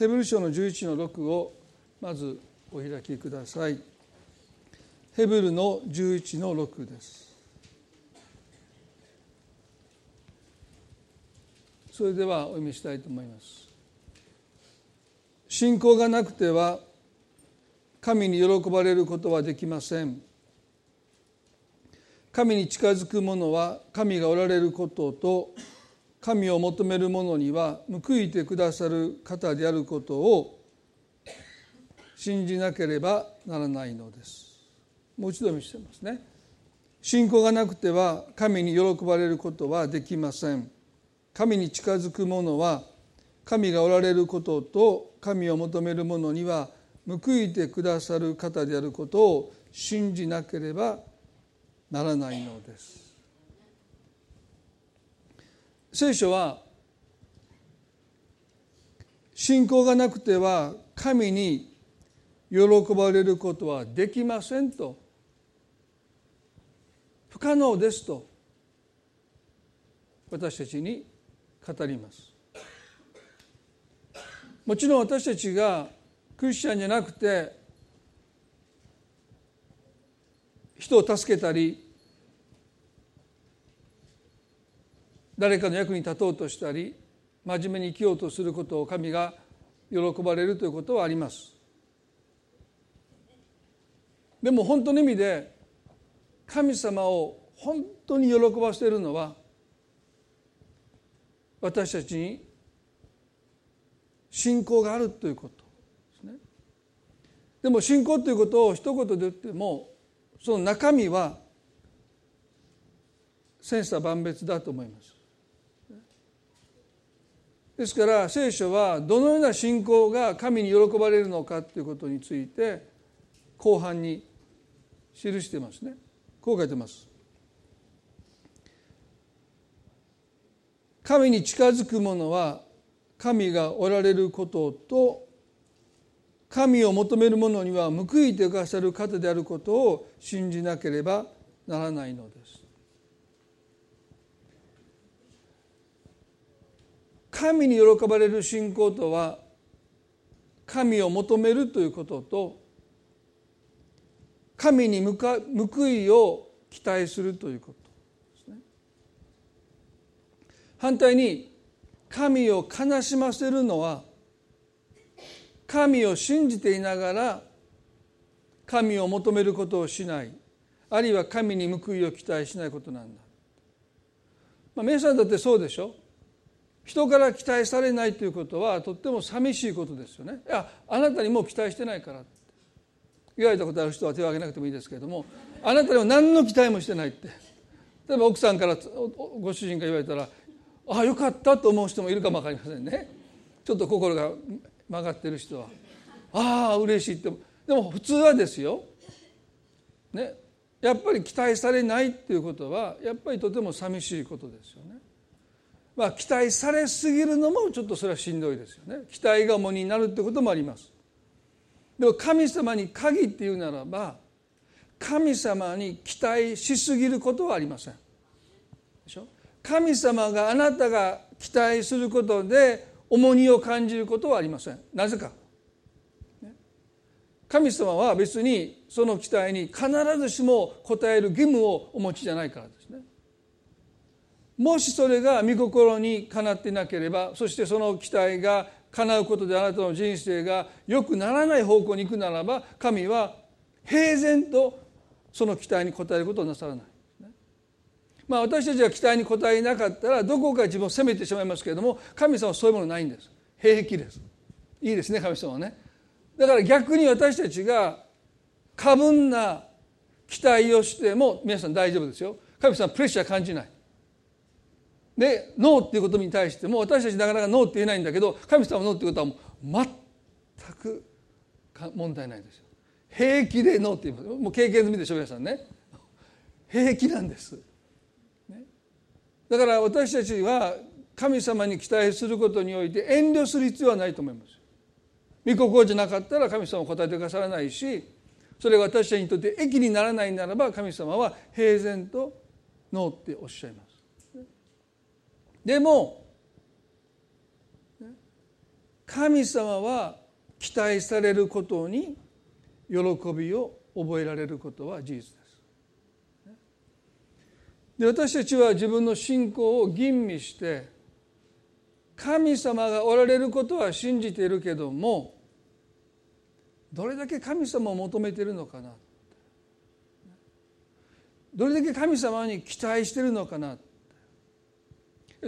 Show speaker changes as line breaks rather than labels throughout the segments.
ヘブル書の11の6をまずお開きください。ヘブルの11の6です。それではお読みしたいと思います。信仰がなくては神に喜ばれることはできません。神に近づく者は神がおられることと神を求める者には報いてくださる方であることを信じなければならないのです。もう一度見せますね。信仰がなくては神に喜ばれることはできません。神に近づく者は神がおられることと神を求める者には報いてくださる方であることを信じなければならないのです。聖書は信仰がなくては神に喜ばれることはできませんと。不可能ですと私たちに語ります。もちろん私たちがクリスチャンじゃなくて人を助けたり誰かの役に立とうとしたり真面目に生きようとすることを神が喜ばれるということはあります。でも本当の意味で神様を本当に喜ばせるのは私たちに信仰があるということですね。でも信仰ということを一言で言ってもその中身は千差万別だと思います。ですから聖書はどのような信仰が神に喜ばれるのかということについて後半に記してますねこう書いてます神に近づく者は神がおられることと神を求める者には報いてくださる方であることを信じなければならないのです。神に喜ばれる信仰とは神を求めるということと神に報いを期待するということですね。反対に神を悲しませるのは神を信じていながら神を求めることをしないあるいは神に報いを期待しないことなんだ。まあ、皆さんだってそうでしょ？人から期待されないということはとっても寂しいことですよね。いやあなたにもう期待してないから言われたことある人は手を挙げなくてもいいですけれどもあなたには何の期待もしてないって。例えば奥さんからご主人が言われたらああよかったと思う人もいるかも分かりませんね。ちょっと心が曲がってる人は。ああ嬉しいって。でも普通はですよ。ね。やっぱり期待されないっていうことはやっぱりとても寂しいことですよね。まあ期待されすぎるのもちょっとそれはしんどいですよね。期待が重になるってこともあります。でも神様に限って言うならば神様に期待しすぎることはありません。でしょ？神様があなたが期待することで重荷を感じることはありませんなぜか神様は別にその期待に必ずしも応える義務をお持ちじゃないからですもしそれが御心にかなってなければそしてその期待が叶うことであなたの人生が良くならない方向に行くならば神は平然とその期待に応えることをなさらない。まあ、私たちが期待に応えなかったらどこか自分を責めてしまいますけれども神様はそういうものないんです。平気です。いいですね神様はね。だから逆に私たちが過分な期待をしても皆さん大丈夫ですよ。神様はプレッシャー感じない。でノーっていうことに対しても私たちなかなかノーって言えないんだけど神様ノーっていうことはもう全く問題ないですよ。平気でノーって言います。もう経験済みでしょ皆さんね。平気なんです。ね。だから私たちは神様に期待することにおいて遠慮する必要はないと思います。御心じゃなかったら神様は答えてくださらないしそれが私たちにとって益にならないならば神様は平然とノーっておっしゃいます。でも神様は期待されることに喜びを覚えられることは事実です。で私たちは自分の信仰を吟味して神様がおられることは信じているけどもどれだけ神様を求めているのかなどれだけ神様に期待しているのかな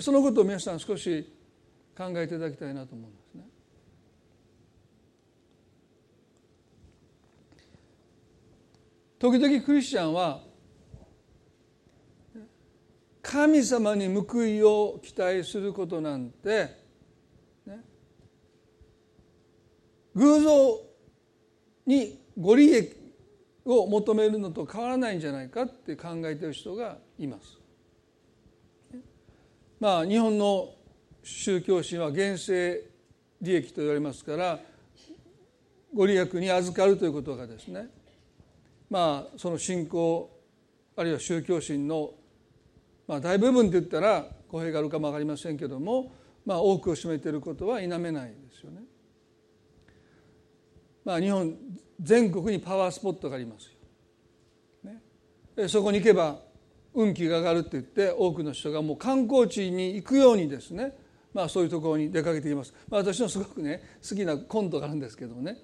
そのことを皆さん少し考えていただきたいなと思うんですね。時々クリスチャンは神様に報いを期待することなんて、ね、偶像にご利益を求めるのと変わらないんじゃないかって考えている人がいます。まあ日本の宗教心は現世利益と言われますからご利益に預かるということがですねまあその信仰あるいは宗教心の、まあ、大部分って言ったら語弊があるかも分かりませんけども、まあ、多くを占めていることは否めないですよね。まあ、日本全国にパワースポットがありますよ。ね、そこに行けば運気が上がるって言って多くの人がもう観光地に行くようにですね、まあ、そういうところに出かけています。まあ、私のすごくね好きなコントがあるんですけどもね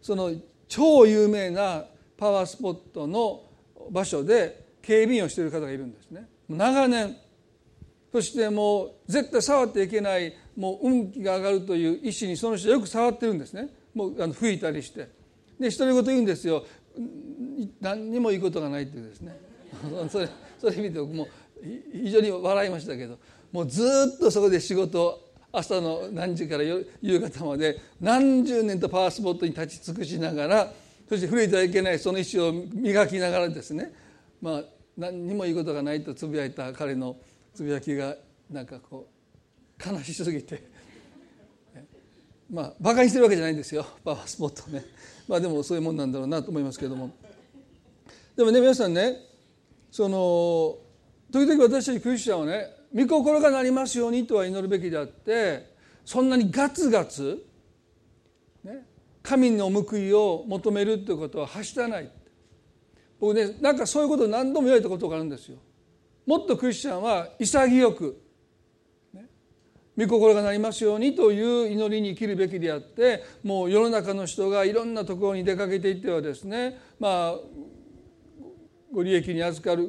その超有名なパワースポットの場所で警備員をしている方がいるんですね。長年。そしてもう絶対触っていけないもう運気が上がるという意思にその人よく触ってるんですね。もうあの吹いたりして。で独り言言うんですよ。何にもいいことがないっていうですね。それそれ見て僕も非常に笑いましたけどもうずっとそこで仕事を朝の何時から夕方まで何十年とパワースポットに立ち尽くしながらそして触れてはいけないその意思を磨きながらですねまあ何にもいいことがないとつぶやいた彼のつぶやきがなんかこう悲しすぎて まあバカにしてるわけじゃないんですよパワースポットね。まあでもそういうもんなんだろうなと思いますけども。でもね皆さんねその時々私たちクリスチャンはね御心がなりますようにとは祈るべきであってそんなにガツガツ、ね、神の報いを求めるということははしたない僕ねなんかそういうことを何度も言われたことがあるんですよ。もっとクリスチャンは潔く、ね、御心がなりますようにという祈りに生きるべきであってもう世の中の人がいろんなところに出かけていってはですねまあご利益に預かる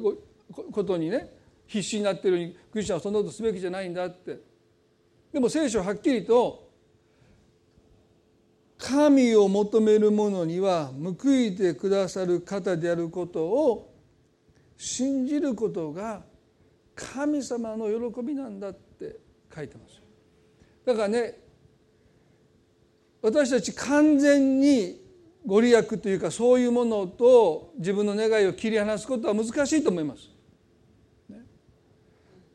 ことにね必死になっているようにクリスチャンはそんなことすべきじゃないんだって。でも聖書ははっきりと神を求める者には報いてくださる方であることを信じることが神様の喜びなんだって書いてますだからね私たち完全にご利益というかそういうものと自分の願いを切り離すことは難しいと思います。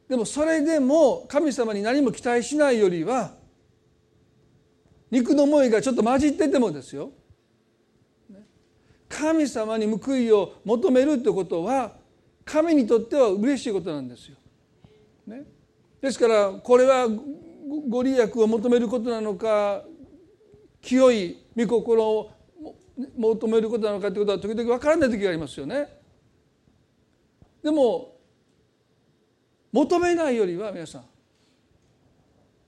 でもそれでも神様に何も期待しないよりは肉の思いがちょっと混じっててもですよ神様に報いを求めるということは神にとっては嬉しいことなんですよ。ね、ですからこれはご利益を求めることなのか清い御心を求めることなのかということは時々分からない時がありますよね。でも求めないよりは皆さん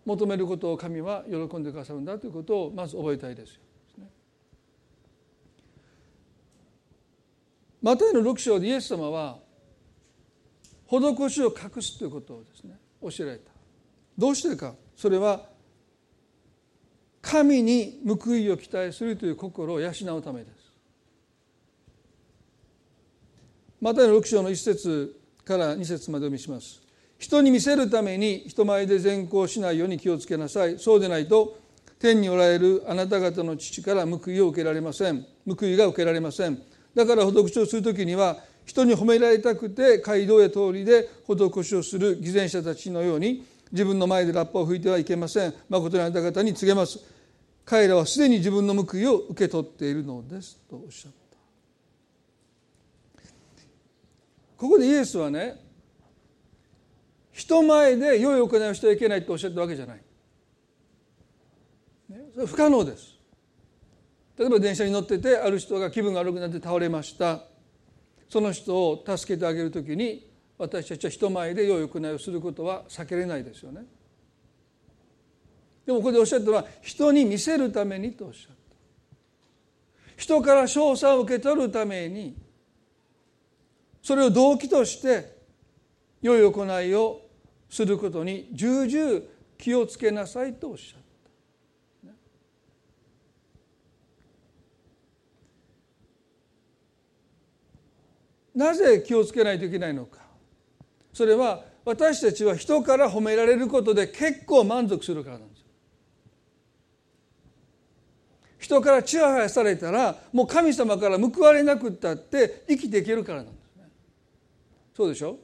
求めることを神は喜んでくださるんだということをまず覚えたいですよ。マタイの6章でイエス様は施しを隠すということをですね教えられた。どうしてかそれは神に報いを期待するという心を養うためです。またの6章の1節から2節までお読みします。人に見せるために人前で善行しないように気をつけなさい。そうでないと天におられるあなた方の父から報いを受けられません。報いが受けられません。だから施しをする時には人に褒められたくて街道へ通りで施しをする偽善者たちのように自分の前でラッパを吹いてはいけません。誠にあなた方に告げます。彼らはすでに自分の報いを受け取っているのですとおっしゃった。ここでイエスはね人前で良い行いをしてはいけないとおっしゃったわけじゃない。それ不可能です。例えば電車に乗っててある人が気分が悪くなって倒れました。その人を助けてあげるときに私たちは人前で良い行いをすることは避けれないですよね。でもここでおっしゃったのは人に見せるためにとおっしゃった。人から賞賛を受け取るためにそれを動機として良い行いをすることに重々気をつけなさいとおっしゃった。なぜ気をつけないといけないのか。それは私たちは人から褒められることで結構満足するからなんです。人からちやはやされたらもう神様から報われなくったって生きていけるからなんですね。そうでしょ？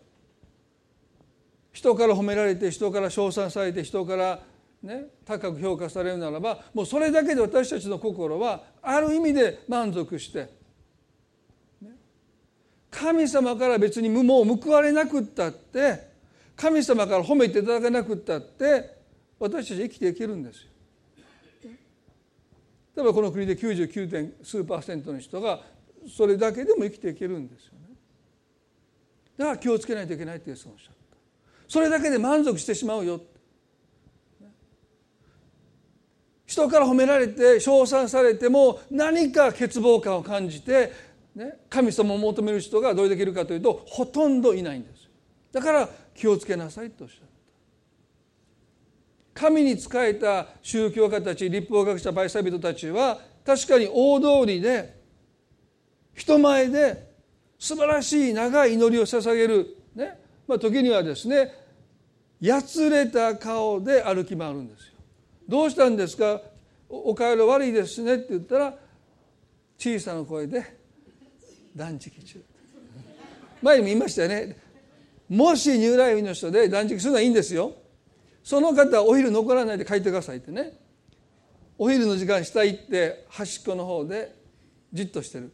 人から褒められて人から称賛されて人からね高く評価されるならばもうそれだけで私たちの心はある意味で満足して神様から別にもう報われなくったって神様から褒めていただかなくったって私たち生きていけるんですよ。例えばこの国で 99. 点数パーセントの人がそれだけでも生きていけるんですよね。だから気をつけないといけないってイエスがおっしゃった。それだけで満足してしまうよ。人から褒められて称賛されても何か欠乏感を感じてね、神様を求める人がどれだけいるかというとほとんどいないんですだから気をつけなさいとおっしゃった神に仕えた宗教家たち立法学者バイサ人たちは確かに大通りで人前で素晴らしい長い祈りを捧げる、ね。まあ、時にはですねやつれた顔で歩き回るんですよ。どうしたんですか？お顔色悪いですねって言ったら小さな声で断食中。前にも言いましたよね。もし乳来院の人で断食するのはいいんですよ。その方お昼残らないで帰ってくださいってね。お昼の時間下行って端っこの方でじっとしてる。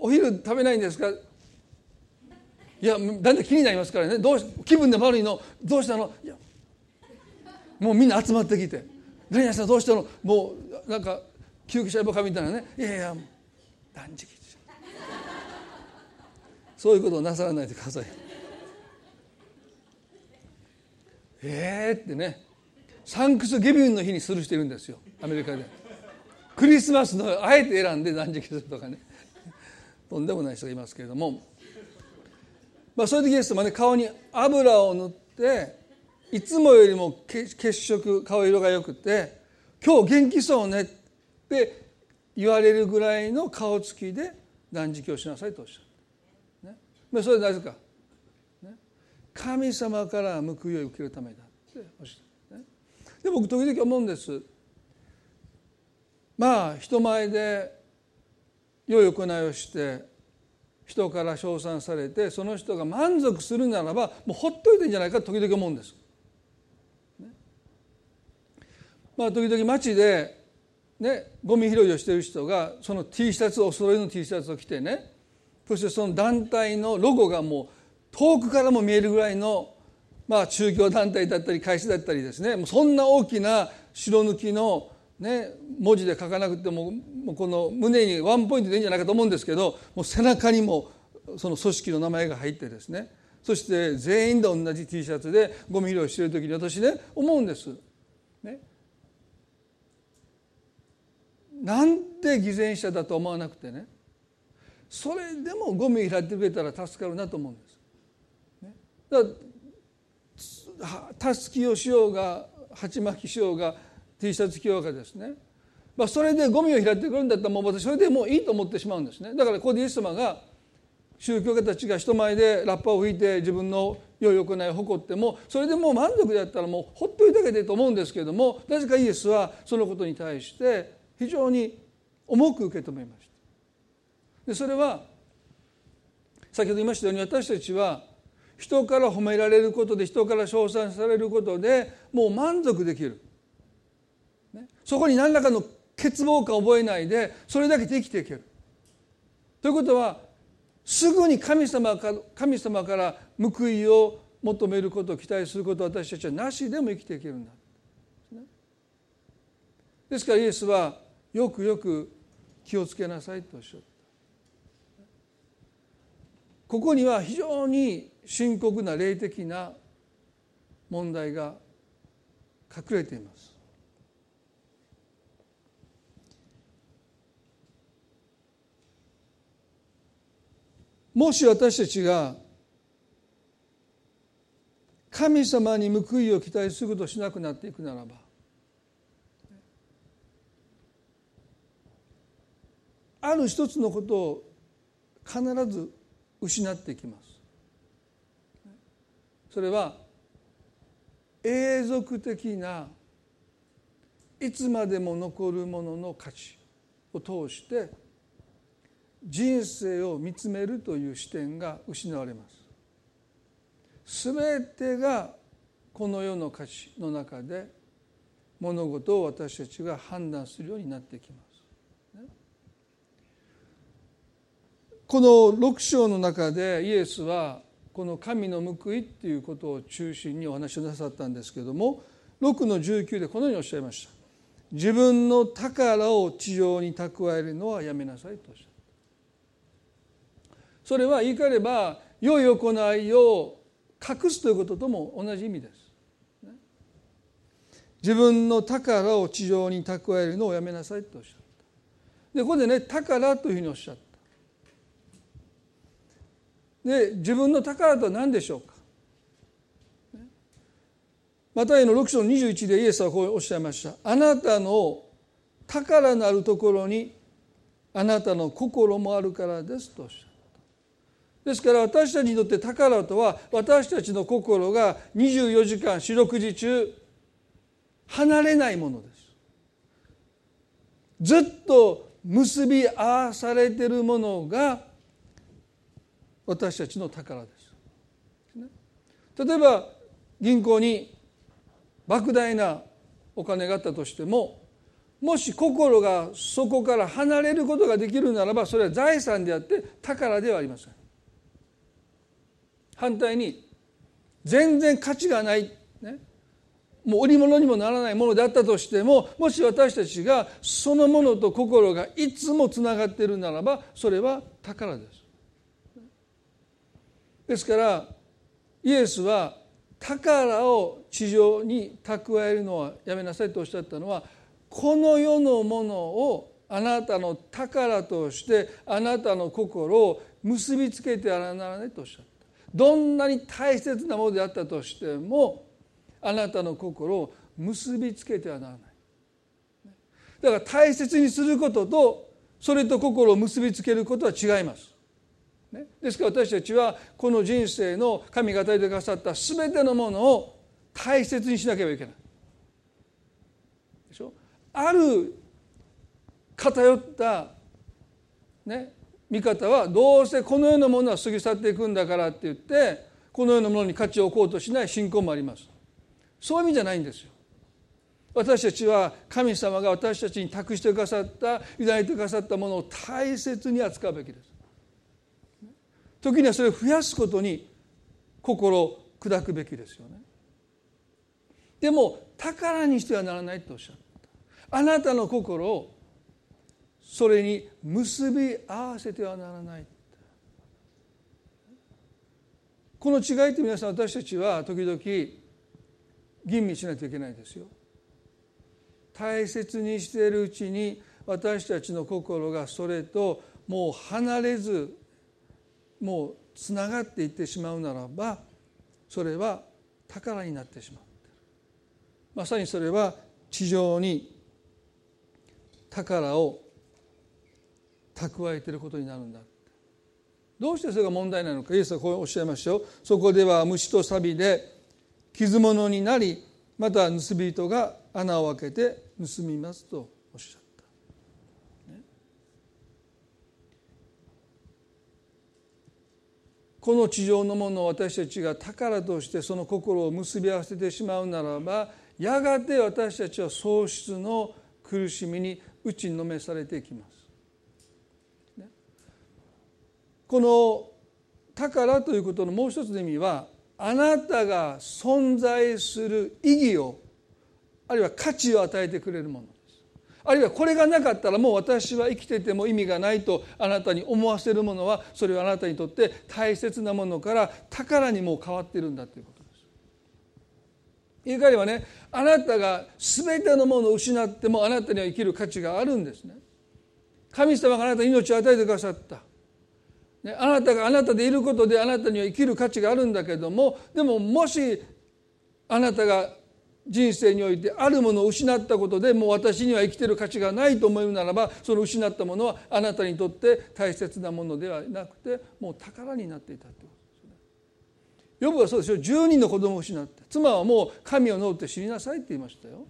お昼食べないんですか？いやだんだん気になりますからね。どう気分で悪いの？どうしたの？いやもうみんな集まってきて「何々さんどうしたの?」もうなんか救急車呼ぼうかみたいなね「いやいや断食そういうことをなさらないでください。えーってねサンクスギビングの日にする人いるんですよアメリカで。クリスマスのあえて選んで断食するとかね。とんでもない人がいますけれども。まあそういう時ですとね顔に油を塗っていつもよりも血色顔色が良くて今日元気そうねって言われるぐらいの顔つきで断食をしなさいとおっしゃるまあ、それはなぜか、神様から報いを受けるためだって、で僕時々思うんです。まあ人前で良い行いをして人から称賛されてその人が満足するならばもうほっといてんじゃないか時々思うんです。まあ時々街でねゴミ拾いをしている人がその T シャツお揃いの T シャツを着てね。そしてその団体のロゴがもう遠くからも見えるぐらいのまあ宗教団体だったり会社だったりですねそんな大きな白抜きのね文字で書かなくてももうこの胸にワンポイントでいいんじゃないかと思うんですけどもう背中にもその組織の名前が入ってですねそして全員で同じ T シャツでゴミ拾いしてる時に私ね思うんです。ね、なんで偽善者だと思わなくてねそれでもゴミ拾ってくれたら助かるなと思うんです。たすきをしようが鉢巻きしようが T シャツ着ようがですね、まあ、それでゴミを拾ってくるんだったらもう私それでもういいと思ってしまうんですねだからここでイエス様が宗教家たちが人前でラッパを吹いて自分の良い行いを誇ってもそれでもう満足だったらもうほっといてあげてと思うんですけれどもなぜかイエスはそのことに対して非常に重く受け止めました。でそれは先ほど言いましたように私たちは人から褒められることで人から称賛されることでもう満足できる、ね、そこに何らかの欠乏感を覚えないでそれだけで生きていける。ということはすぐに神様か神様から報いを求めることを期待することを私たちはなしでも生きていけるんだ。ですからイエスはよくよく気をつけなさいとおっしゃった。ここには非常に深刻な霊的な問題が隠れています。もし私たちが神様に報いを期待することをしなくなっていくならばある一つのことを必ず失っていきます。それは永続的ないつまでも残るものの価値を通して人生を見つめるという視点が失われます。全てがこの世の価値の中で物事を私たちが判断するようになってきます。この6章の中でイエスはこの神の報いっていうことを中心にお話をなさったんですけれども6の19でこのようにおっしゃいました。自分の宝を地上に蓄えるのはやめなさいとおっしゃった。それは言い換えれば良い行いを隠すということとも同じ意味です。自分の宝を地上に蓄えるのをやめなさいとおっしゃった。でここでね宝というふうにおっしゃった。で自分の宝とは何でしょうか？マタイの6章の21でイエスはこうおっしゃいました。あなたの宝なるところにあなたの心もあるからですとおっしゃった。ですから私たちにとって宝とは私たちの心が24時間四六時中離れないものです。ずっと結び合わされているものが私たちの宝です。例えば銀行に莫大なお金があったとしてももし心がそこから離れることができるならばそれは財産であって宝ではありません。反対に全然価値がない、ね、もう売り物にもならないものであったとしてももし私たちがそのものと心がいつもつながっているならばそれは宝です。ですからイエスは宝を地上に蓄えるのはやめなさいとおっしゃったのはこの世のものをあなたの宝としてあなたの心を結びつけてはならないとおっしゃった。どんなに大切なものであったとしてもあなたの心を結びつけてはならない。だから大切にすることとそれと心を結びつけることは違います。ね、ですから私たちはこの人生の神が与えてくださった全てのものを大切にしなければいけない。でしょ？ある偏ったね見方はどうせこの世のものは過ぎ去っていくんだからって言ってこの世のものに価値を置こうとしない信仰もあります。そういう意味じゃないんですよ。私たちは神様が私たちに託してくださった委ねてくださったものを大切に扱うべきです。時にはそれを増やすことに心を砕くべきですよね。でも宝にしてはならないとおっしゃった。あなたの心をそれに結び合わせてはならない。この違いって皆さん私たちは時々吟味しないといけないですよ。大切にしているうちに私たちの心がそれともう離れずもうつながっていってしまうならばそれは宝になってしまうまさにそれは地上に宝を蓄えていることになるんだどうしてそれが問題なのかイエスはこうおっしゃいましたよ。そこでは虫と錆で傷物になりまた盗人が穴を開けて盗みますとおっしゃるこの地上のものを私たちが宝としてその心を結び合わせてしまうならばやがて私たちは喪失の苦しみに打ちのめされていきます。この宝ということのもう一つの意味はあなたが存在する意義をあるいは価値を与えてくれるもの。あるいはこれがなかったらもう私は生きてても意味がないとあなたに思わせるものはそれはあなたにとって大切なものから宝にもう変わってるんだということです。言い換えればねあなたが全てのものを失ってもあなたには生きる価値があるんですね。神様があなたに命を与えてくださった。ね、あなたがあなたでいることであなたには生きる価値があるんだけどもでももしあなたが人生においてあるものを失ったことでもう私には生きてる価値がないと思うならばその失ったものはあなたにとって大切なものではなくてもう宝になっていたということですね。ヨブはそうですよ10人の子供を失って妻はもう神を呪って死になさいって言いましたよ。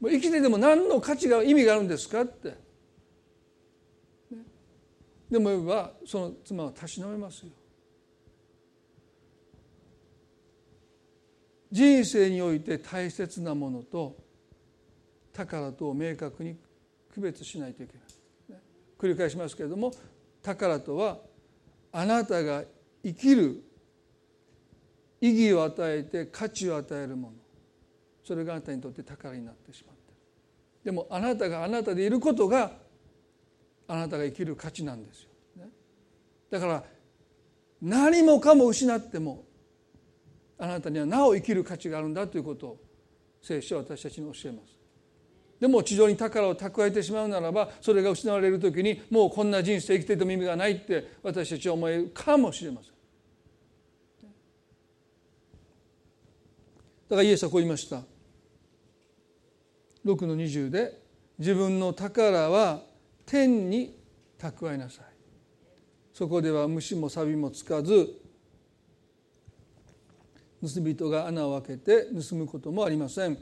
もう生きてても何の価値が意味があるんですかって。でもヨブはその妻はたしなめますよ。人生において大切なものと宝とを明確に区別しないといけない。繰り返しますけれども宝とはあなたが生きる意義を与えて価値を与えるもの。それがあなたにとって宝になってしまって。るでもあなたがあなたでいることがあなたが生きる価値なんですよ、だから何もかも失ってもあなたにはなお生きる価値があるんだということを聖書は私たちに教えます。でも地上に宝を蓄えてしまうならばそれが失われる時にもうこんな人生生きてても意味がないって私たちは思えるかもしれません。だからイエスはこう言いました。6の20で自分の宝は天に蓄えなさい。そこでは虫も錆もつかず盗人が穴を開けて盗むこともありません。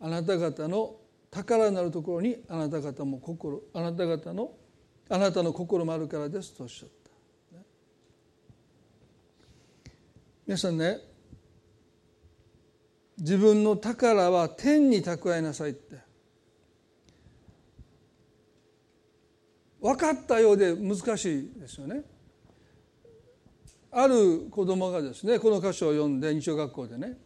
あなた方の宝なるところにあなた方も心あなた方のあなたの心もあるからですとおっしゃった、皆さんね自分の宝は天に蓄えなさいって。分かったようで難しいですよね。ある子供がですねこの箇所を読んで日曜学校でね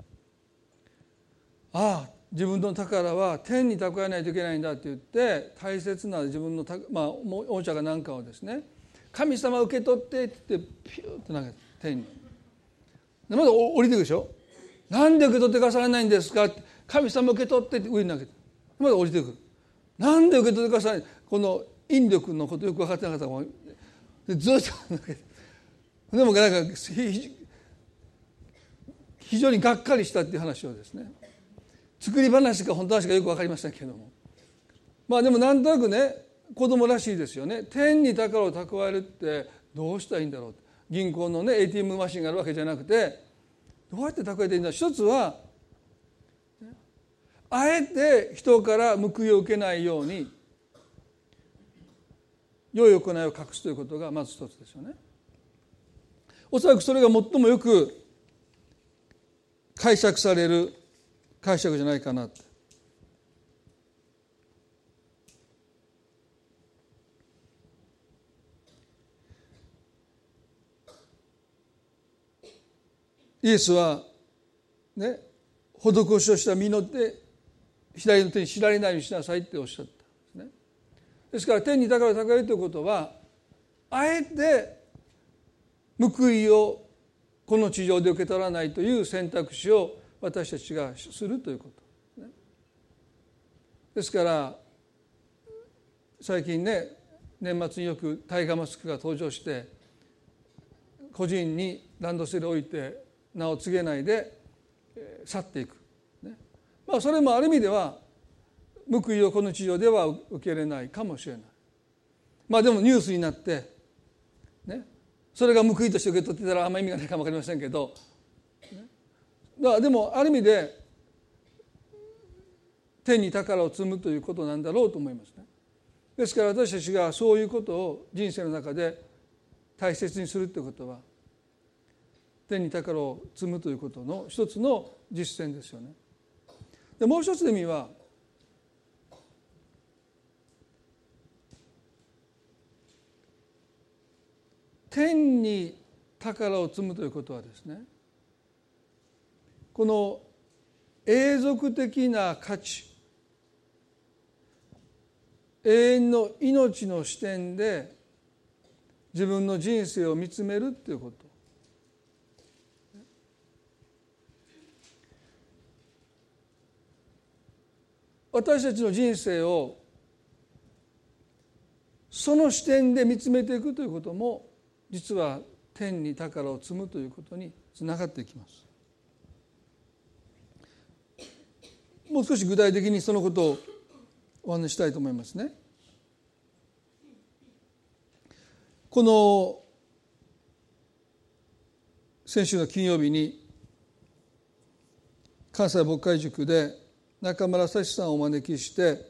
ああ自分の宝は天に蓄えないといけないんだって言って大切な自分のまあ、おもちゃかなんかをですね神様受け取ってって言ってピューって投げて天に。でまだ降りてくでしょ？なんで受け取ってくださらないんですか？って神様受け取ってって上に投げて。まだ降りてく。るなんで受け取ってください？この引力のことよく分かってなかったかも。ずっと投げて。でもなんか非常にがっかりしたっていう話をですね。作り話か本当話かよく分かりませんけども。まあでもなんとなくね子供らしいですよね。天に宝を蓄えるってどうしたらいいんだろう銀行のね ATM マシンがあるわけじゃなくてどうやって蓄えていいんだ一つはあえて人から報いを受けないように良い行いを隠すということがまず一つですよね。おそらくそれが最もよく解釈される解釈じゃないかなってイエスはね施しをした身の手左の手に知られないようにしなさいっておっしゃったんですね。ですから天に宝を高えるということはあえて報いをこの地上で受け取らないという選択肢を私たちがするということ。ですから最近ね年末によくタイガーマスクが登場して個人にランドセルを置いて名を告げないで去っていく、ね、まあそれもある意味では報いをこの地上では受け入れないかもしれない。まあでもニュースになってそれが報いとして受け取ってたらあんま意味がないかも分かりませんけどだでもある意味で天に宝を積むということなんだろうと思いますね。ですから私たちがそういうことを人生の中で大切にするということは天に宝を積むということの一つの実践ですよね。でもう一つの意味は天に宝を積むということはですねこの永続的な価値永遠の命の視点で自分の人生を見つめるっていうこと。私たちの人生をその視点で見つめていくということも実は天に宝を積むということにつながっていきます。もう少し具体的にそのことをお話したいと思いますね。この先週の金曜日に関西牧会塾で中村幸さんをお招きして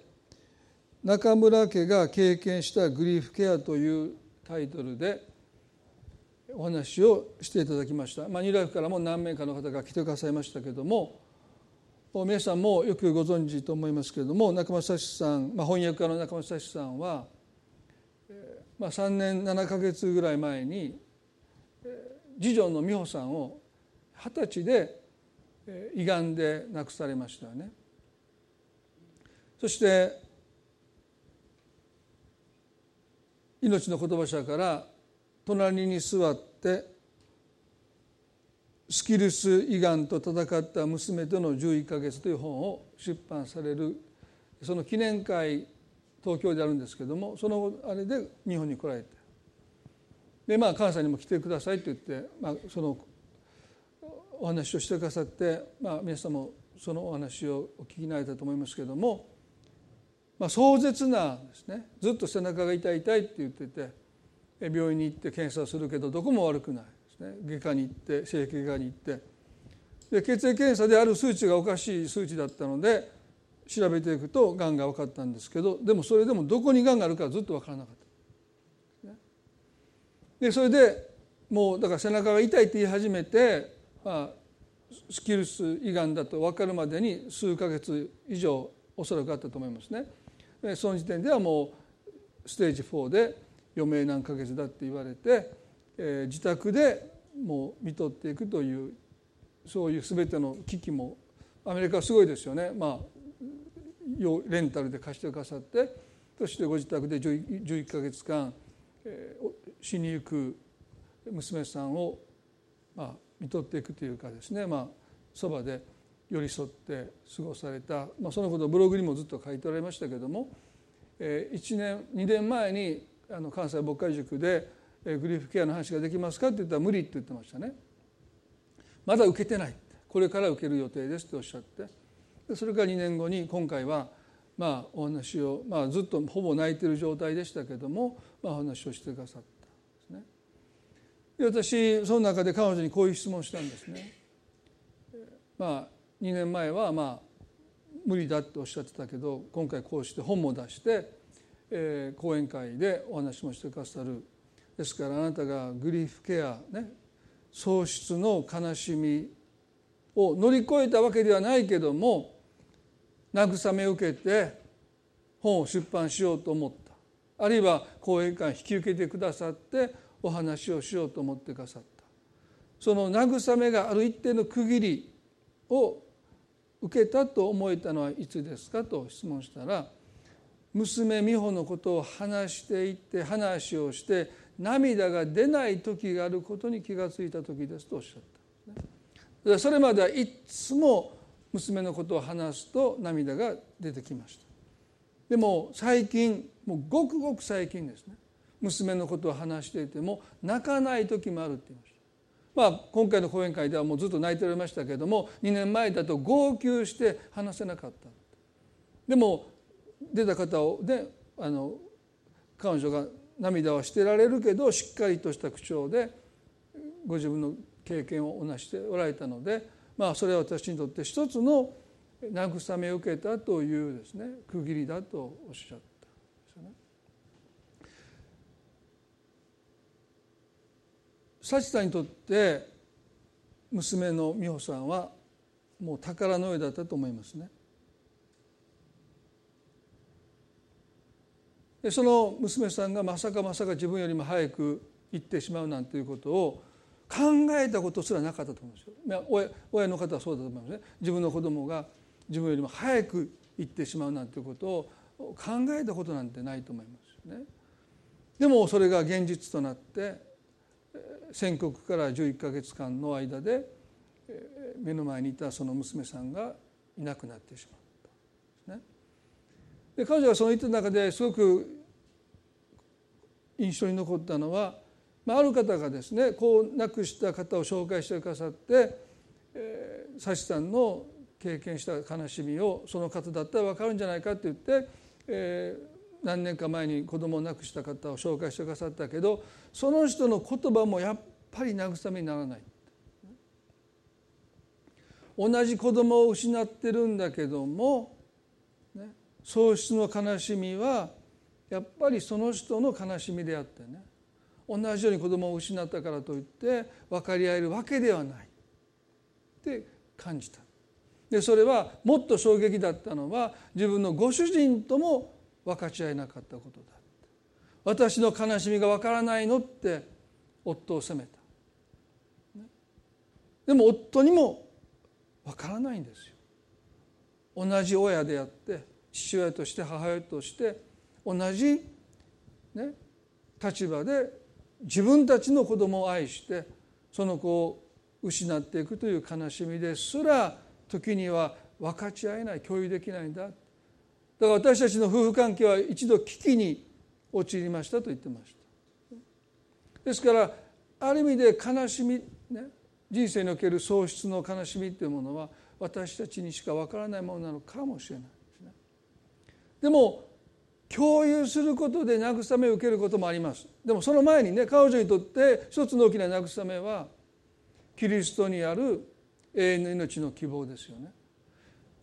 中村家が経験したグリーフケアというタイトルでお話をしていただきました、まあ、ニューライフからも何名かの方が来てくださいましたけれども皆さんもよくご存知と思いますけれども中村幸さん、まあ、翻訳家の中村幸さんは、まあ、3年7か月ぐらい前に次女の美穂さんを二十歳で胃がんで亡くされましたよね。そして命の言葉社から隣に座ってスキルス胃がんと戦った娘との11か月という本を出版される。その記念会東京であるんですけどもそのあれで日本に来られて。でまあ関西にも来てくださいと言って、まあ、そのお話をしてくださって、まあ、皆さんもそのお話をお聞きになれたと思いますけどもまあ、壮絶なですねずっと背中が痛い痛いって言ってて病院に行って検査するけどどこも悪くないですね外科に行って整形外科に行ってで血液検査である数値がおかしい数値だったので調べていくとがんが分かったんですけどでもそれでもどこにがんがあるかずっと分からなかった。でそれでもうだから背中が痛いって言い始めて、まあ、スキルス胃がんだと分かるまでに数ヶ月以上おそらくあったと思いますね。その時点ではもうステージ4で余命何ヶ月だって言われて、えー、自宅でもう見とっていくというそういう全ての危機もアメリカはすごいですよね、まあ、レンタルで貸してくださってそしてご自宅で 11, 11ヶ月間、えー、死にゆく娘さんを、まあ、見とっていくというかですね、まあ、そばで寄り添って過ごされた、まあ、そのことをブログにもずっと書いておられましたけれども、えー、1年2年前にあの関西牧会塾で、えー、グリーフケアの話ができますかって言ったら無理って言ってましたね。まだ受けてないこれから受ける予定ですっておっしゃってそれから2年後に今回はまあお話を、まあ、ずっとほぼ泣いてる状態でしたけども、まあ、お話をしてくださったんですね。で私その中で彼女にこういう質問したんですね。まあ2年前はまあ無理だっておっしゃってたけど今回こうして本も出して、えー、講演会でお話もしてくださる。ですからあなたがグリーフケアね喪失の悲しみを乗り越えたわけではないけども慰めを受けて本を出版しようと思った。あるいは講演会引き受けてくださってお話をしようと思ってくださった。その慰めがある一定の区切りを受けたと思えたのはいつですかと質問したら娘美穂のことを話していって話をして涙が出ない時があることに気が付いた時ですとおっしゃったそれまではいつも娘のことを話すと涙が出てきました。でも最近もうごくごく最近ですね。娘のことを話していても泣かない時もあるって言いました。まあ、今回の講演会ではもうずっと泣いておりましたけれども2年前だと号泣して話せなかった。でも出た方をであの彼女が涙はしてられるけどしっかりとした口調でご自分の経験をおなしておられたので、まあ、それは私にとって一つの慰めを受けたというですね区切りだとおっしゃったですよね。幸さんにとって娘の美穂さんはもう宝のようだったと思いますね。でその娘さんがまさかまさか自分よりも早く行ってしまうなんていうことを考えたことすらなかったと思うんですよ。親親の方はそうだと思いますね。自分の子供が自分よりも早く行ってしまうなんていうことを考えたことなんてないと思いますよね。でもそれが現実となって宣告から11か月間の間で目の前にいたその娘さんがいなくなってしまったね。で彼女がその言った中ですごく印象に残ったのは、まあ、ある方がですねこう亡くした方を紹介してくださって、えー、サシさんの経験した悲しみをその方だったら分かるんじゃないかって言って、えー、何年か前に子供を亡くした方を紹介してくださったけどその人の言葉もやっぱり慰めにならない。同じ子供を失ってるんだけども、喪失の悲しみはやっぱりその人の悲しみであってね。同じように子供を失ったからといって分かり合えるわけではない。って感じた。でそれはもっと衝撃だったのは自分のご主人とも分かち合えなかったことだ。私の悲しみが分からないのって夫を責めた。でも夫にも分からないんですよ。同じ親であって父親として母親として同じ、ね、立場で自分たちの子供を愛してその子を失っていくという悲しみですら時には分かち合えない共有できないんだ。だから私たちの夫婦関係は一度危機に陥りましたと言ってました。ですからある意味で悲しみ、ね、人生における喪失の悲しみというものは私たちにしかわからないものなのかもしれない。でも共有することで慰めを受けることもあります。でもその前にね彼女にとって一つの大きな慰めはキリストにある永遠の命の希望ですよね。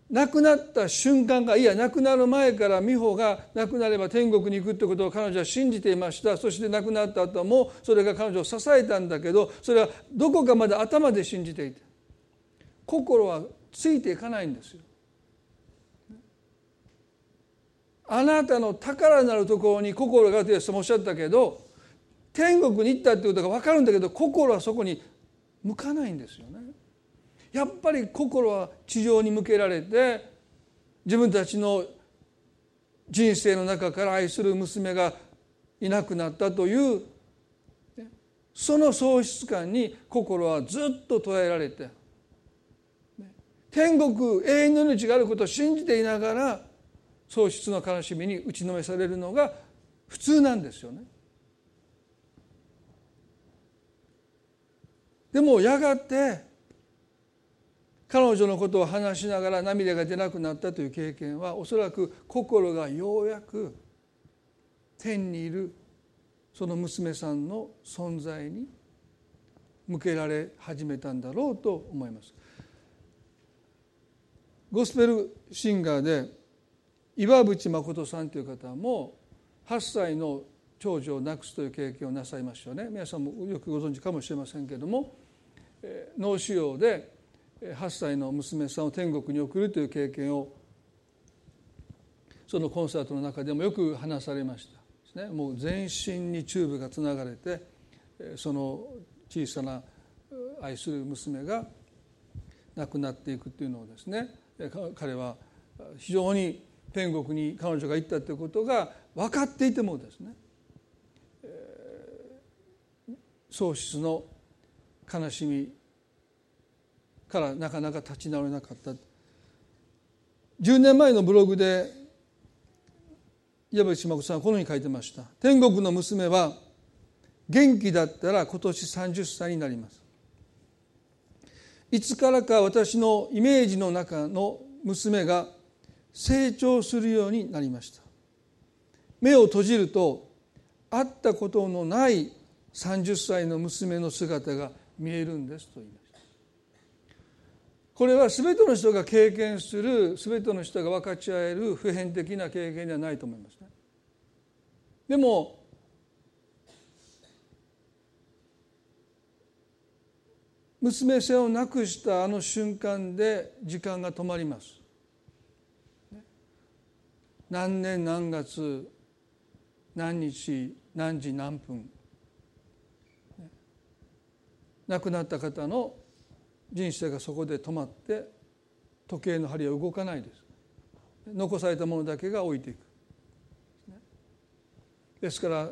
亡くなった瞬間がいや亡くなる前から美穂が亡くなれば天国に行くってことを彼女は信じていました。そして亡くなった後もそれが彼女を支えたんだけどそれはどこかまで頭で信じていて心はついていかないんですよ。あなたの宝なるところに心があるとおっしゃったけど天国に行ったってことが分かるんだけど心はそこに向かないんですよね。やっぱり心は地上に向けられて自分たちの人生の中から愛する娘がいなくなったというその喪失感に心はずっと捉えられて天国永遠の命があることを信じていながら喪失の悲しみに打ちのめされるのが普通なんですよね。でもやがて彼女のことを話しながら涙が出なくなったという経験はおそらく心がようやく天にいるその娘さんの存在に向けられ始めたんだろうと思います。ゴスペルシンガーで岩渕誠さんという方も8歳の長女を亡くすという経験をなさいましたよね。皆さんもよくご存知かもしれませんけれども脳腫瘍で8歳の娘さんを天国に送るという経験をそのコンサートの中でもよく話されました。ね。もう全身にチューブがつながれてその小さな愛する娘が亡くなっていくっていうのをですね彼は非常に天国に彼女が行ったということが分かっていてもですね喪失の悲しみからなかなか立ち直れなかった。10年前のブログで矢島子さんはこのように書いてました「天国の娘は元気だったら今年30歳になります」いつからか私のイメージの中の娘が成長するようになりました目を閉じると会ったことのない30歳の娘の姿が見えるんですと言いますこれは全ての人が経験する全ての人が分かち合える普遍的な経験ではないと思いますね。でも娘性を亡くしたあの瞬間で時間が止まります。何年何月何日何時何分。亡くなった方の人生がそこで止まって時計の針は動かないです。残されたものだけが置いていく。ですから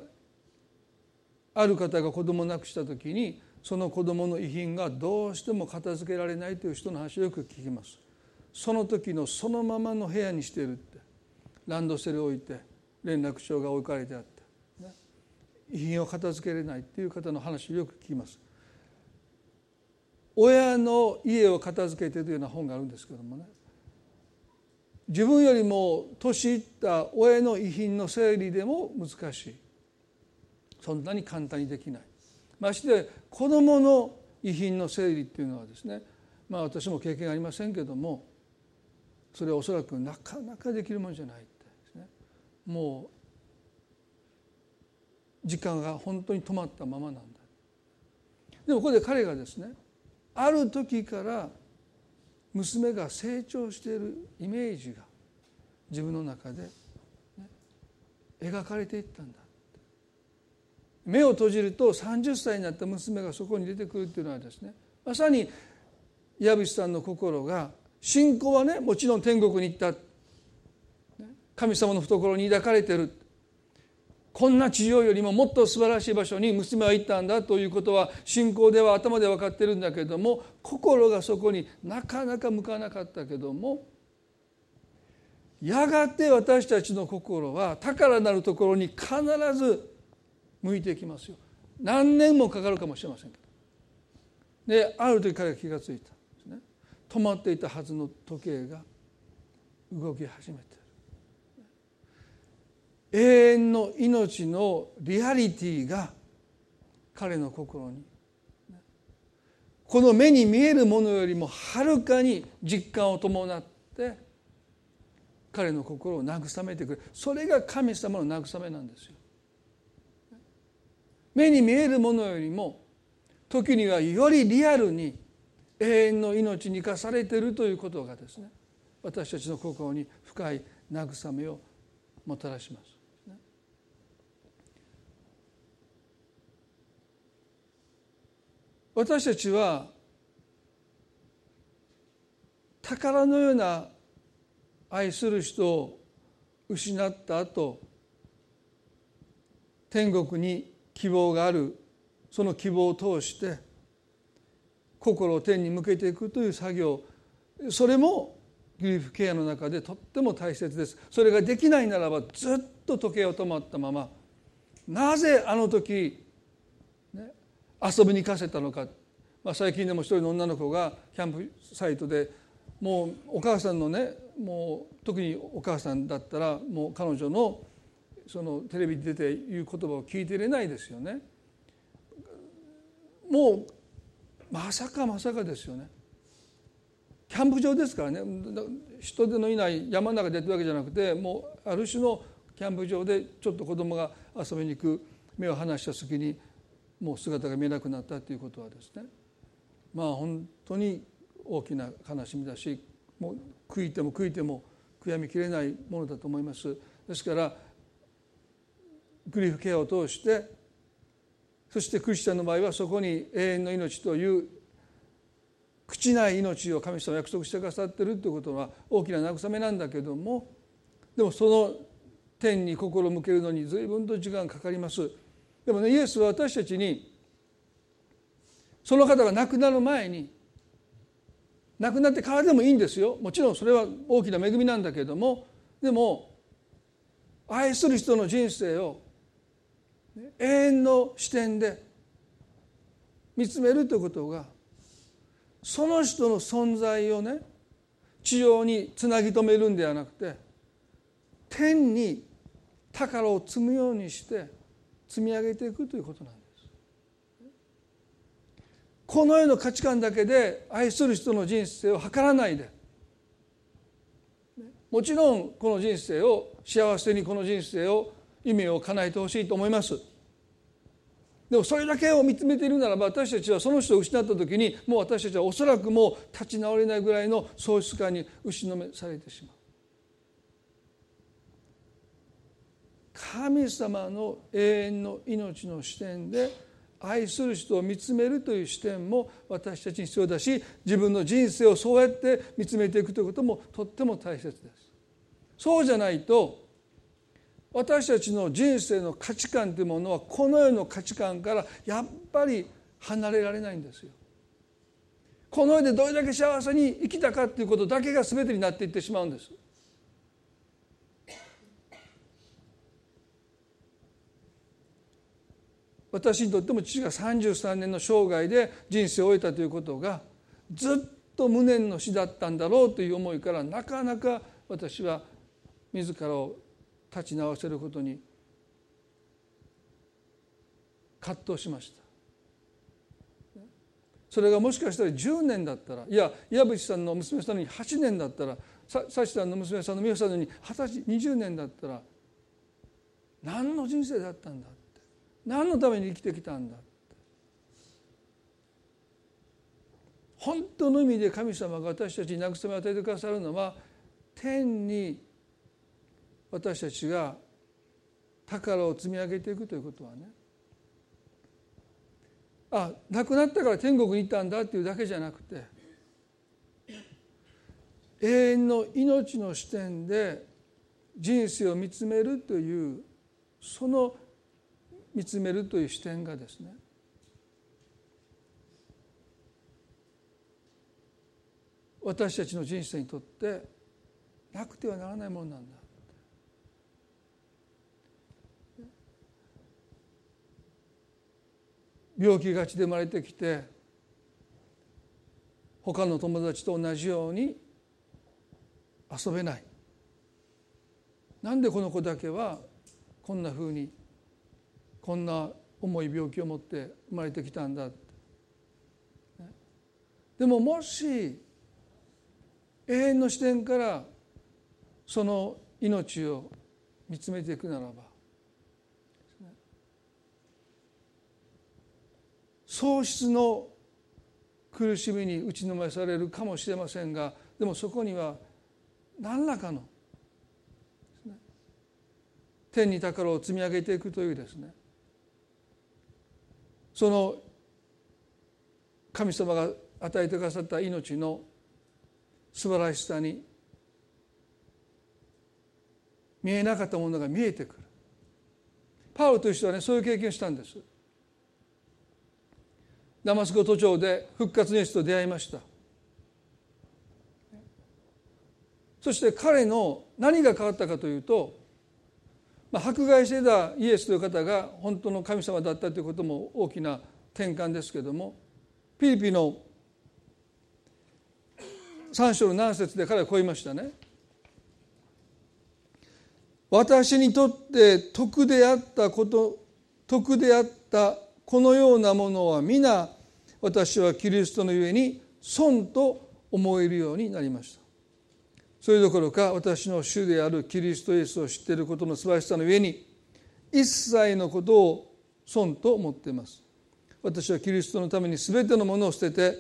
ある方が子供を亡くした時にその子供の遺品がどうしても片付けられないという人の話をよく聞きます。その時のそのままの部屋にしてる。ランドセルを置いて連絡帳が置かれてあって、ね、遺品を片付けれないっていう方の話をよく聞きます。親の家を片付けてというような本があるんですけどもね。自分よりも年いった親の遺品の整理でも難しい。そんなに簡単にできない。まして子どもの遺品の整理っていうのはですね。まあ私も経験ありませんけどもそれはおそらくなかなかできるものじゃない。もう時間が本当に止まったままなんだ。でもここで彼がですねある時から娘が成長しているイメージが自分の中で、ね、描かれていったんだ。目を閉じると30歳になった娘がそこに出てくるっていうのはですねまさに矢渕さんの心が信仰はねもちろん天国に行った神様の懐に抱かれてる。こんな地上よりももっと素晴らしい場所に娘は行ったんだということは信仰では頭で分かってるんだけども心がそこになかなか向かなかったけどもやがて私たちの心は宝なるところに必ず向いていきますよ。何年もかかるかもしれませんけど。である時彼が気が付いたんですね。止まっていたはずの時計が動き始めて。永遠の命のリアリティが彼の心にこの目に見えるものよりもはるかに実感を伴って彼の心を慰めてくれるそれが神様の慰めなんですよ。目に見えるものよりも時にはよりリアルに永遠の命に生かされているということがですね私たちの心に深い慰めをもたらします。私たちは宝のような愛する人を失った後天国に希望があるその希望を通して心を天に向けていくという作業。それもグリーフケアの中でとっても大切です。それができないならばずっと時計を止まったままなぜあの時遊びに行かせたのか、まあ、最近でも一人の女の子がキャンプサイトでもうお母さんのねもう特にお母さんだったらもう彼女のそのテレビに出て言う言葉を聞いていれないですよね。もうまさかまさかですよね。キャンプ場ですからね人手のいない山の中でやってるわけじゃなくてもうある種のキャンプ場でちょっと子供が遊びに行く目を離した隙にもう姿が見えなくなったということはですねまあ本当に大きな悲しみだしもう悔いても悔いても悔やみきれないものだと思います。ですからグリフケアを通してそしてクリスチャンの場合はそこに永遠の命という朽ちない命を神様約束してくださってるということは大きな慰めなんだけどもでもその天に心を向けるのに随分と時間かかります。でもねイエスは私たちにその方が亡くなる前に亡くなってからでもいいんですよ。もちろんそれは大きな恵みなんだけどもでも愛する人の人生を永遠の視点で見つめるということがその人の存在をね地上につなぎ止めるんではなくて天に宝を積むようにして積み上げていくということなんです。この世の価値観だけで愛する人の人生を図らないで。もちろんこの人生を幸せにこの人生を夢を叶えてほしいと思います。でもそれだけを見つめているならば私たちはその人を失った時にもう私たちはおそらくもう立ち直れないぐらいの喪失感に打ちのめされてしまう。神様の永遠の命の視点で愛する人を見つめるという視点も私たちに必要だし自分の人生をそうやって見つめていくということもとっても大切です。そうじゃないと私たちの人生の価値観というものはこの世の価値観からやっぱり離れられないんですよ。この世でどれだけ幸せに生きたかということだけが全てになっていってしまうんです。私にとっても父が33年の生涯で人生を終えたということがずっと無念の死だったんだろうという思いからなかなか私は自らを立ち直せることに葛藤しました。それがもしかしたら10年だったらいや岩渕さんの娘さんに8年だったら幸さんの娘さんの美穂さんのに20年だったら何の人生だったんだ何のために生きてきたんだ？本当の意味で神様が私たちに慰めを与えてくださるのは天に私たちが宝を積み上げていくということはね。あ亡くなったから天国に行ったんだっていうだけじゃなくて永遠の命の視点で人生を見つめるというその見つめるという視点がですね私たちの人生にとってなくてはならないものなんだ。病気がちで生まれてきて他の友達と同じように遊べない。なんでこの子だけはこんなふうにこんな重い病気を持って生まれてきたんだでももし永遠の視点からその命を見つめていくならば喪失の苦しみに打ちのめされるかもしれませんがでもそこには何らかの天に宝を積み上げていくというですね。その神様が与えてくださった命の素晴らしさに見えなかったものが見えてくる。パウロという人はねそういう経験をしたんです。ダマスコ都庁で復活のイエスと出会いました。そして彼の何が変わったかというと迫害していたイエスという方が本当の神様だったということも大きな転換ですけどもピリピの3章の何節で彼はこう言いましたね。私にとって徳であったこと徳であったこのようなものは皆私はキリストのゆえに損と思えるようになりました。それどころか私の主であるキリストイエスを知っていることの素晴らしさの上に一切のことを損と思っています。私はキリストのために全てのものを捨てて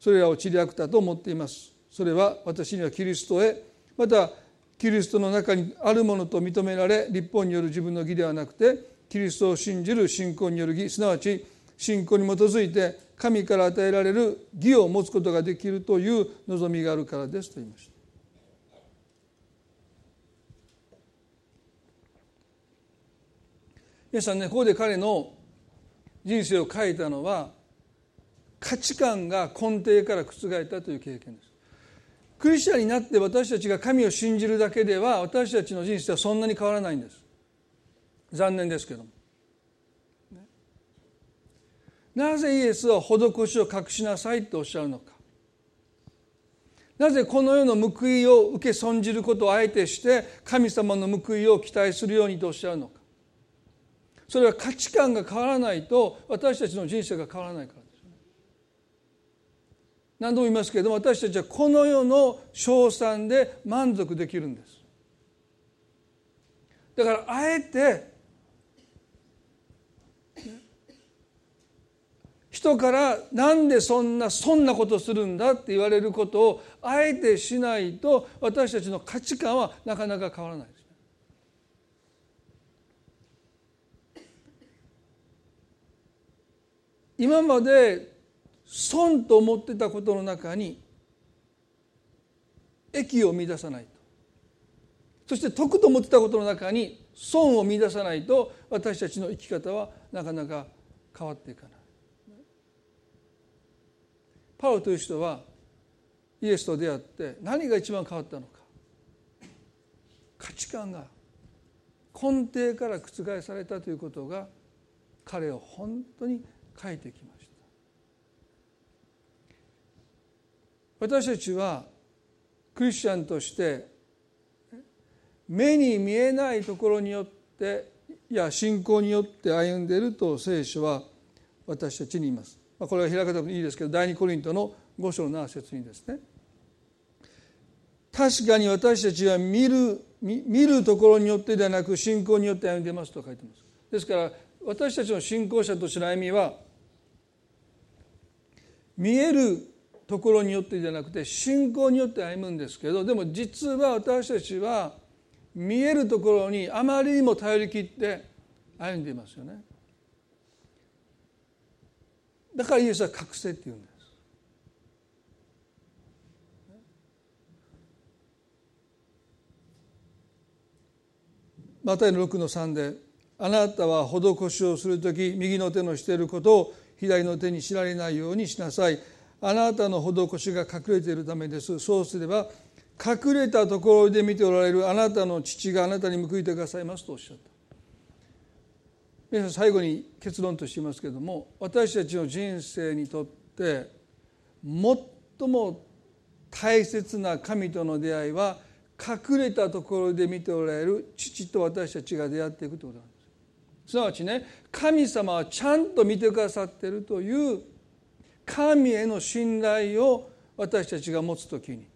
それらを散りあくたと思っています。それは私にはキリストへまたキリストの中にあるものと認められ立法による自分の義ではなくてキリストを信じる信仰による義すなわち信仰に基づいて神から与えられる義を持つことができるという望みがあるからですと言いました。皆さんねここで彼の人生を変えたのは価値観が根底から覆ったという経験です。クリスチャンになって私たちが神を信じるだけでは私たちの人生はそんなに変わらないんです。残念ですけども。なぜイエスは施しを隠しなさいとおっしゃるのか。なぜこの世の報いを受け損じることをあえてして神様の報いを期待するようにとおっしゃるのか。それは価値観が変わらないと私たちの人生が変わらないからです何度も言いますけれども私たちはこの世の称賛で満足できるんです。だからあえて人からなんでそんなそんなことするんだって言われることをあえてしないと私たちの価値観はなかなか変わらない今まで損と思ってたことの中に益を見出さないとそして得と思ってたことの中に損を見出さないと私たちの生き方はなかなか変わっていかない。パウという人はイエスと出会って何が一番変わったのか価値観が根底から覆されたということが彼を本当に変えてきました私たちはクリスチャンとして目に見えないところによっていや信仰によって歩んでいると聖書は私たちに言います。まあこれは開かてもいいですけど第二コリントの5章の7節にですね確かに私たちは見る見るところによってではなく信仰によって歩んでいますと書いてます。ですから私たちの信仰者としての歩みは見えるところによってじゃなくて信仰によって歩むんですけどでも実は私たちは見えるところにあまりにも頼り切って歩んでいますよね。だからイエスは隠せって言うんです。マタイの6の3で「あなたは施しをする時右の手のしていることを左の手に知られないようにしなさい」あなたの施しが隠れているためです。そうすれば隠れたところで見ておられるあなたの父があなたに報いてくださいますとおっしゃった。皆さん最後に結論としていますけれども私たちの人生にとって最も大切な神との出会いは隠れたところで見ておられる父と私たちが出会っていくということなんです。すなわちね神様はちゃんと見てくださっているという神への信頼を私たちが持つ時に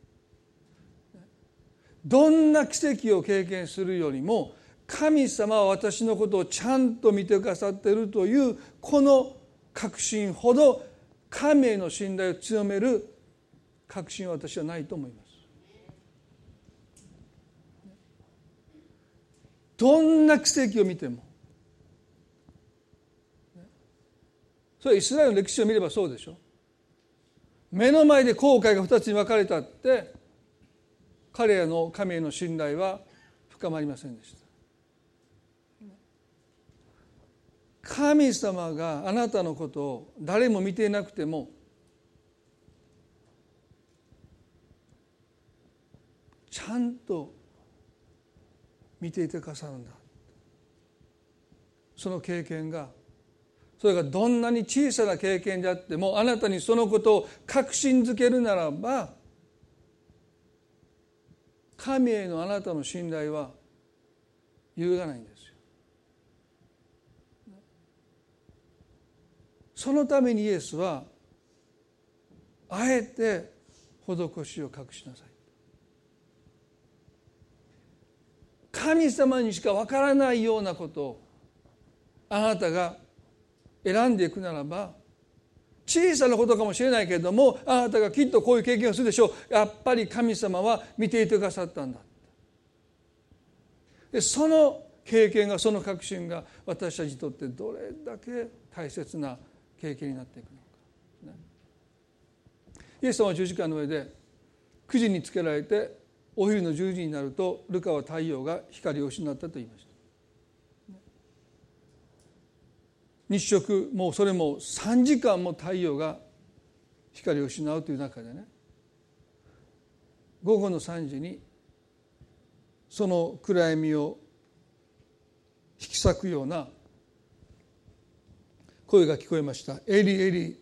どんな奇跡を経験するよりも神様は私のことをちゃんと見てくださっているというこの確信ほど神への信頼を強める確信は私はないと思います。どんな奇跡を見てもそれイスラエルの歴史を見ればそうでしょ目の前で後悔が2つに分かれたって彼らの神への信頼は深まりませんでした。神様があなたのことを誰も見ていなくてもちゃんと見ていてくださるんだ。その経験がそれがどんなに小さな経験であってもあなたにそのことを確信づけるならば神へのあなたの信頼は揺るがないんですよ。そのためにイエスはあえて施しを隠しなさい。神様にしかわからないようなことをあなたが選んでいくならば小さなことかもしれないけれどもあなたがきっとこういう経験をするでしょう。やっぱり神様は見ていてくださったんだ。でその経験がその確信が私たちにとってどれだけ大切な経験になっていくのか、イエス様は十字架の上で9時につけられてお昼の10時になるとルカは太陽が光を失ったと言いました。日食もうそれも3時間も太陽が光を失うという中でね。午後の3時にその暗闇を引き裂くような声が聞こえました「エリエリ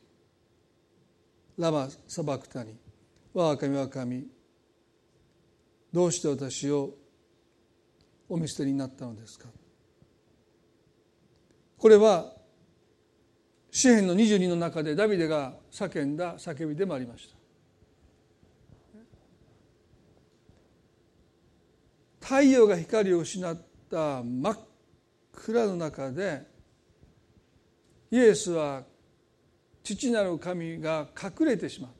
ラマサバクタニ我が神我が神。どうして私をお見捨てになったのですか」これは詩篇の22の中でダビデが叫んだ叫びでもありました。太陽が光を失った真っ暗の中でイエスは父なる神が隠れてしまった。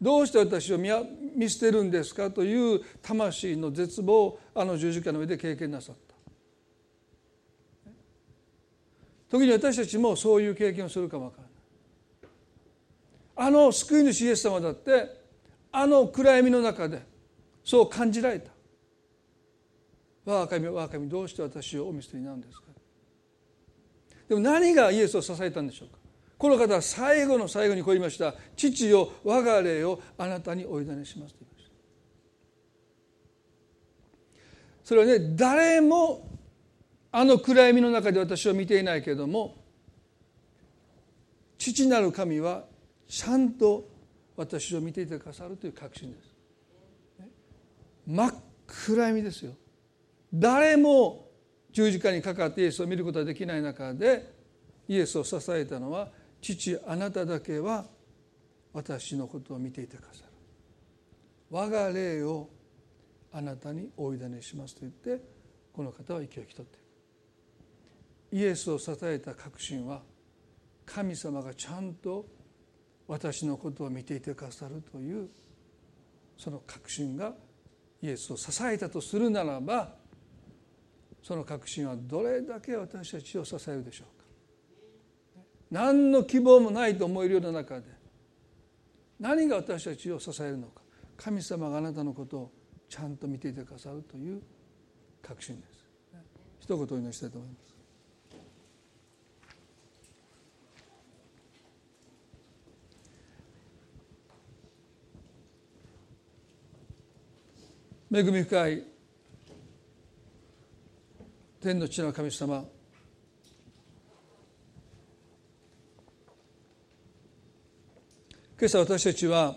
どうして私を見捨てるんですかという魂の絶望をあの十字架の上で経験なさった。時に私たちもそういう経験をするかもわからない。あの救い主イエス様だってあの暗闇の中でそう感じられた。我が神我が神どうして私をお見捨てになるんですか。でも何がイエスを支えたんでしょうか。この方は最後の最後にこう言いました「父よ我が霊をあなたにお委ねします」と言いました。それはね誰もあの暗闇の中で私を見ていないけれども父なる神はちゃんと私を見ていてくださるという確信です。真っ暗闇ですよ。誰も十字架にかかってイエスを見ることができない中でイエスを支えたのは父あなただけは私のことを見ていてくださる。我が霊をあなたにお委ねしますと言ってこの方は息を引き取っていくイエスを支えた確信は神様がちゃんと私のことを見ていてくださるというその確信がイエスを支えたとするならばその確信はどれだけ私たちを支えるでしょうか。何の希望もないと思えるような中で何が私たちを支えるのか。神様があなたのことをちゃんと見ていてくださるという確信です。一言お祈りしたいと思います。恵み深い天の地の神様。今朝私たちは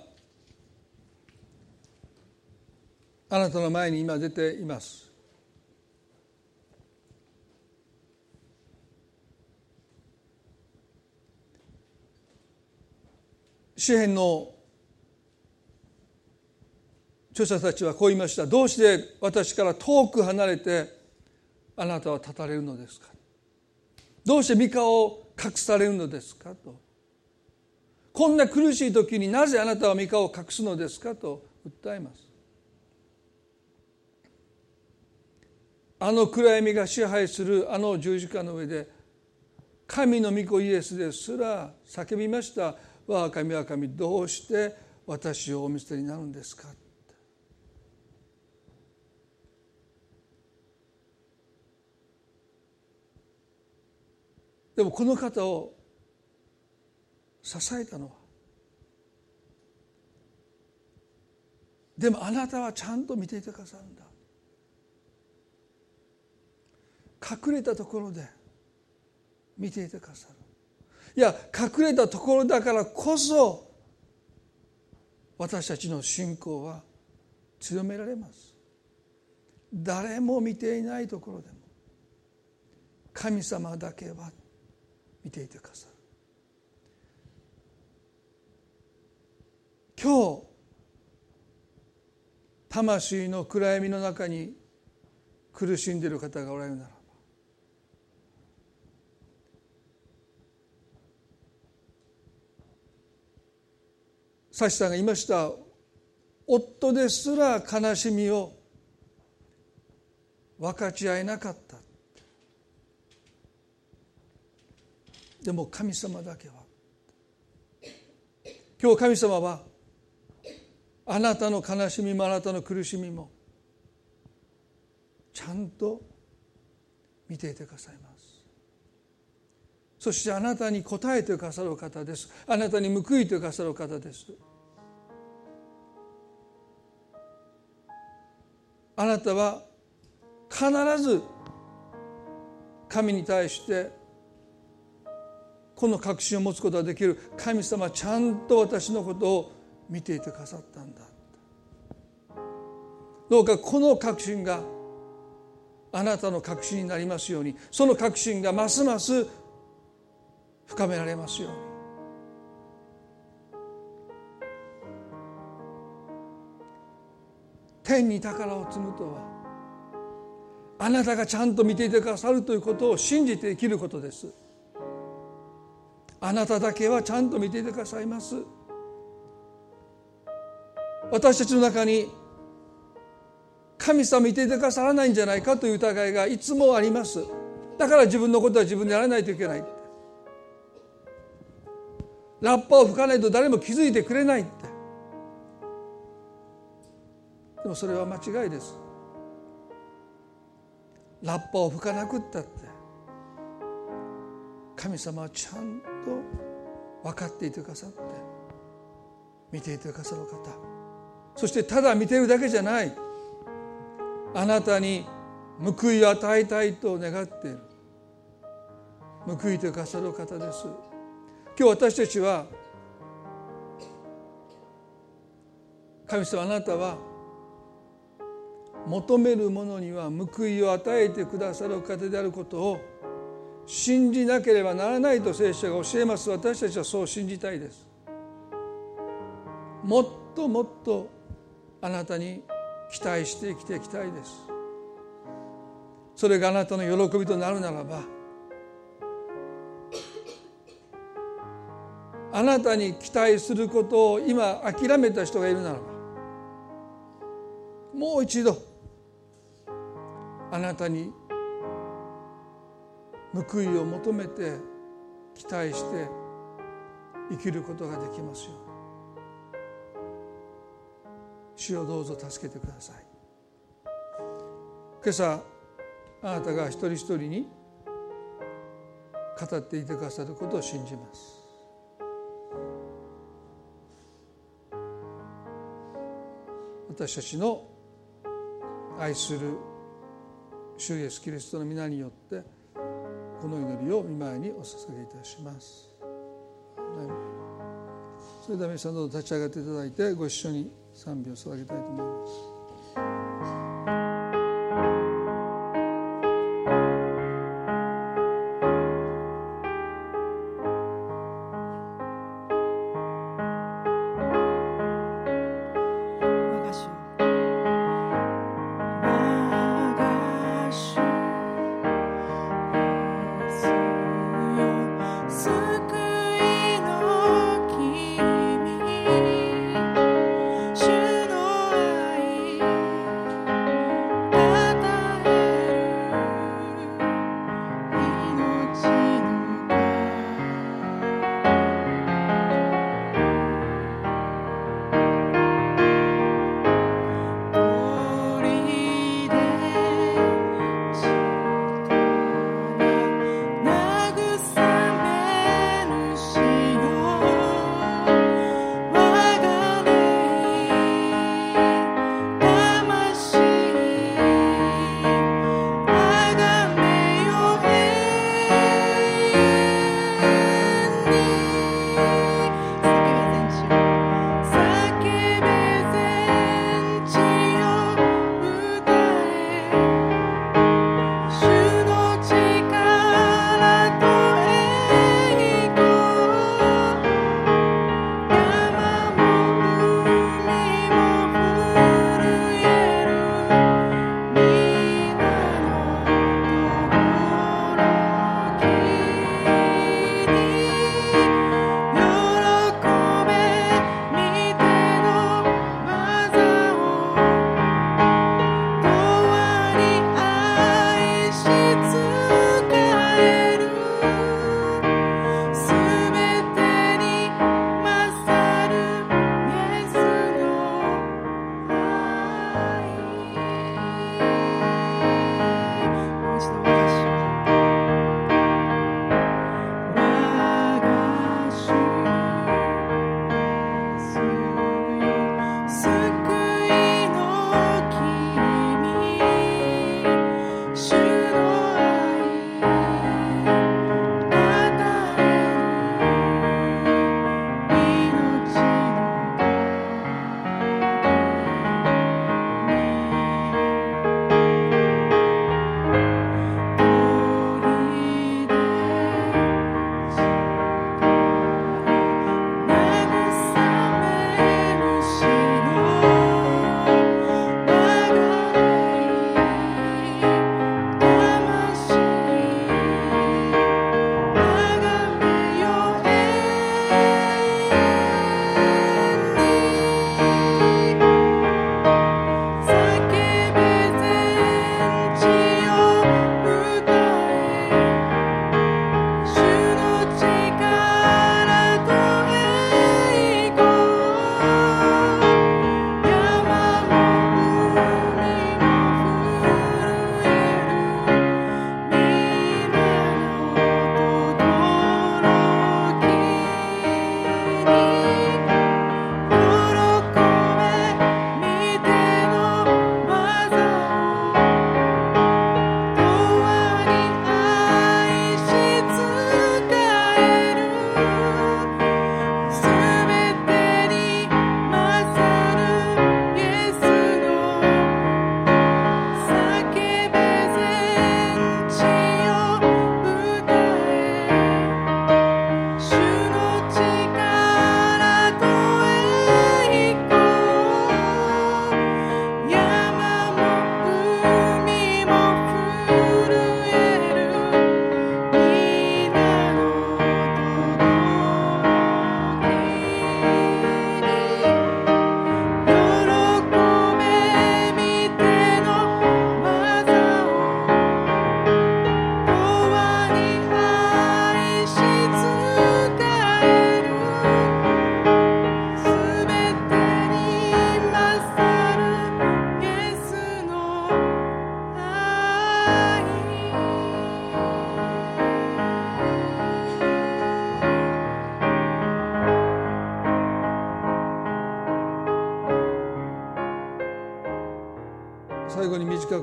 あなたの前に今出ています。詩篇の著者たちはこう言いました。どうして私から遠く離れてあなたは立たれるのですか？どうして三河を隠されるのですか？と。こんな苦しい時になぜあなたは三河を隠すのですか？と訴えます。あの暗闇が支配するあの十字架の上で神の御子イエスですら叫びました「我が神は神どうして私をお見捨てになるんですか?」でもこの方を支えたのは。でもあなたはちゃんと見ていてくださるんだ。隠れたところで見ていてくださる。いや隠れたところだからこそ私たちの信仰は強められます。誰も見ていないところでも神様だけは見ていてくださる今日魂の暗闇の中に苦しんでいる方がおられるならばサシさんが言いました。夫ですら悲しみを分かち合えなかった。でも神様だけは。今日神様はあなたの悲しみもあなたの苦しみもちゃんと見ていてくださいます。そしてあなたに応えてくださる方です。あなたに報いてくださる方です。あなたは必ず神に対してこの確信を持つことができる神様はちゃんと私のことを見ていてくださったんだ。どうかこの確信があなたの確信になりますように。その確信がますます深められますように。天に宝を積むとはあなたがちゃんと見ていてくださるということを信じて生きることです。あなただけはちゃんと見ていてくださいます。私たちの中に神様見ていてくださらないんじゃないかという疑いがいつもあります。だから自分のことは自分でやらないといけない。ラッパを吹かないと誰も気づいてくれない。ってでもそれは間違いです。ラッパを吹かなくったって神様はちゃんとと分かっていてくださって見ていてくださる方。そしてただ見てるだけじゃない。あなたに報いを与えたいと願っている。報いてくださる方です。今日私たちは神様あなたは求める者には報いを与えてくださる方であることを信じなければならないと聖書が教えます。私たちはそう信じたいです。もっともっとあなたに期待して生きていきたいです。それがあなたの喜びとなるならばあなたに期待することを今諦めた人がいるならばもう一度あなたに報いを求めて期待して生きることができますよ主をどうぞ助けてください。今朝あなたが一人一人に語っていてくださることを信じます。私たちの愛する主イエスキリストの皆によってこの祈りを見前にお捧げいたします。それでは皆さんどうぞ立ち上がっていただいてご一緒に賛美を捧げたいと思います。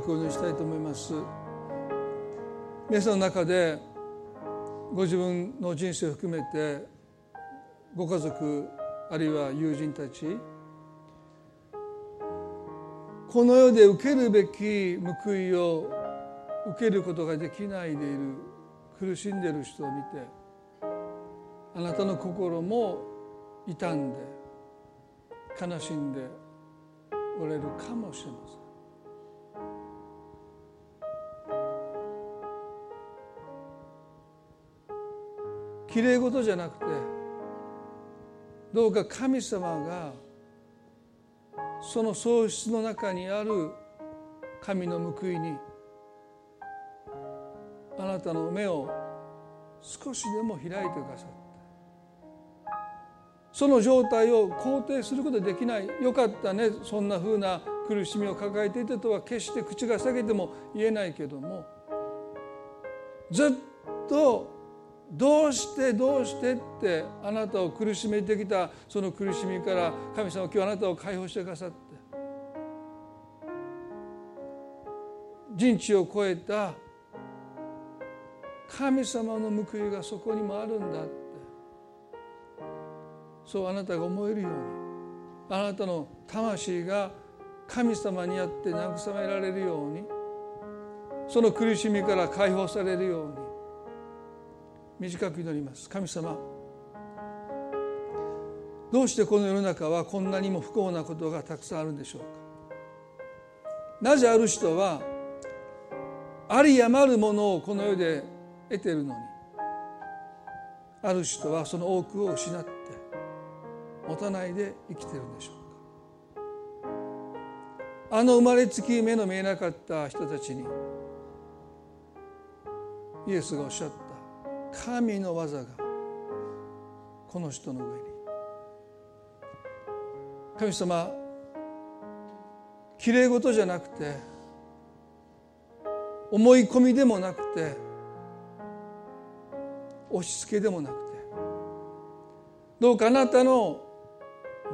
短くお祈りしたいと思います皆さんの中でご自分の人生を含めてご家族あるいは友人たちこの世で受けるべき報いを受けることができないでいる苦しんでいる人を見てあなたの心も傷んで悲しんでおれるかもしれません。きれい事じゃなくてどうか神様がその喪失の中にある神の報いにあなたの目を少しでも開いてくださってその状態を肯定することできないよかったねそんなふうな苦しみを抱えていたとは決して口が裂けても言えないけどもずっとどうしてどうしてってあなたを苦しめてきたその苦しみから神様今日あなたを解放してくださって。人知を超えた神様の報いがそこにもあるんだって。そうあなたが思えるようにあなたの魂が神様にあって慰められるようにその苦しみから解放されるように短く祈ります。神様どうしてこの世の中はこんなにも不幸なことがたくさんあるんでしょうか？なぜある人はあり余るものをこの世で得てるのにある人はその多くを失って持たないで生きてるんでしょうか？あの生まれつき目の見えなかった人たちにイエスがおっしゃった神の技がこの人の上に。神様きれい事じゃなくて思い込みでもなくて押し付けでもなくてどうかあなたの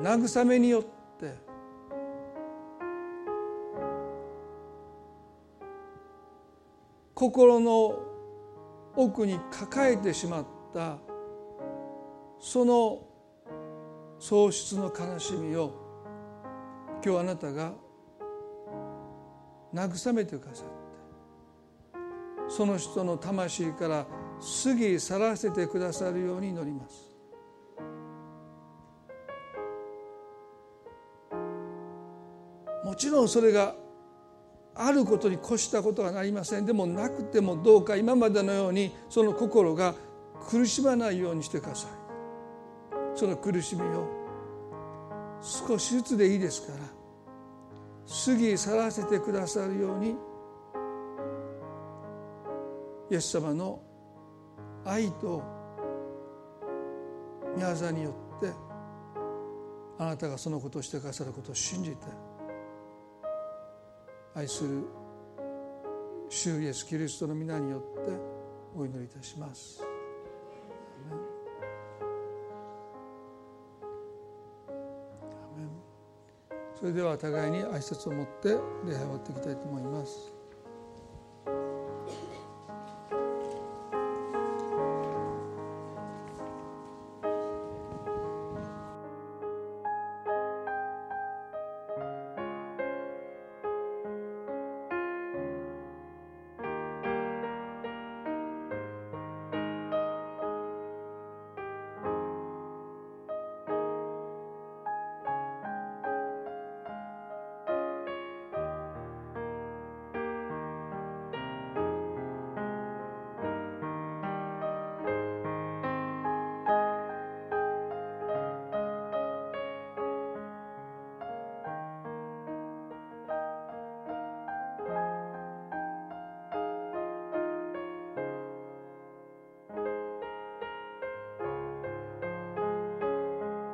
慰めによって心の奥に抱えてしまったその喪失の悲しみを今日あなたが慰めてくださってその人の魂から過ぎ去らせてくださるように祈ります。もちろんそれがあることに越したことはなりません。でもなくてもどうか今までのようにその心が苦しまないようにしてください。その苦しみを少しずつでいいですから過ぎ去らせてくださるようにイエス様の愛と宮沢によってあなたがそのことをしてくださることを信じて愛する主イエスキリストの皆によってお祈りいたします。それでは互いに挨拶を持って礼拝を終わっていきたいと思います。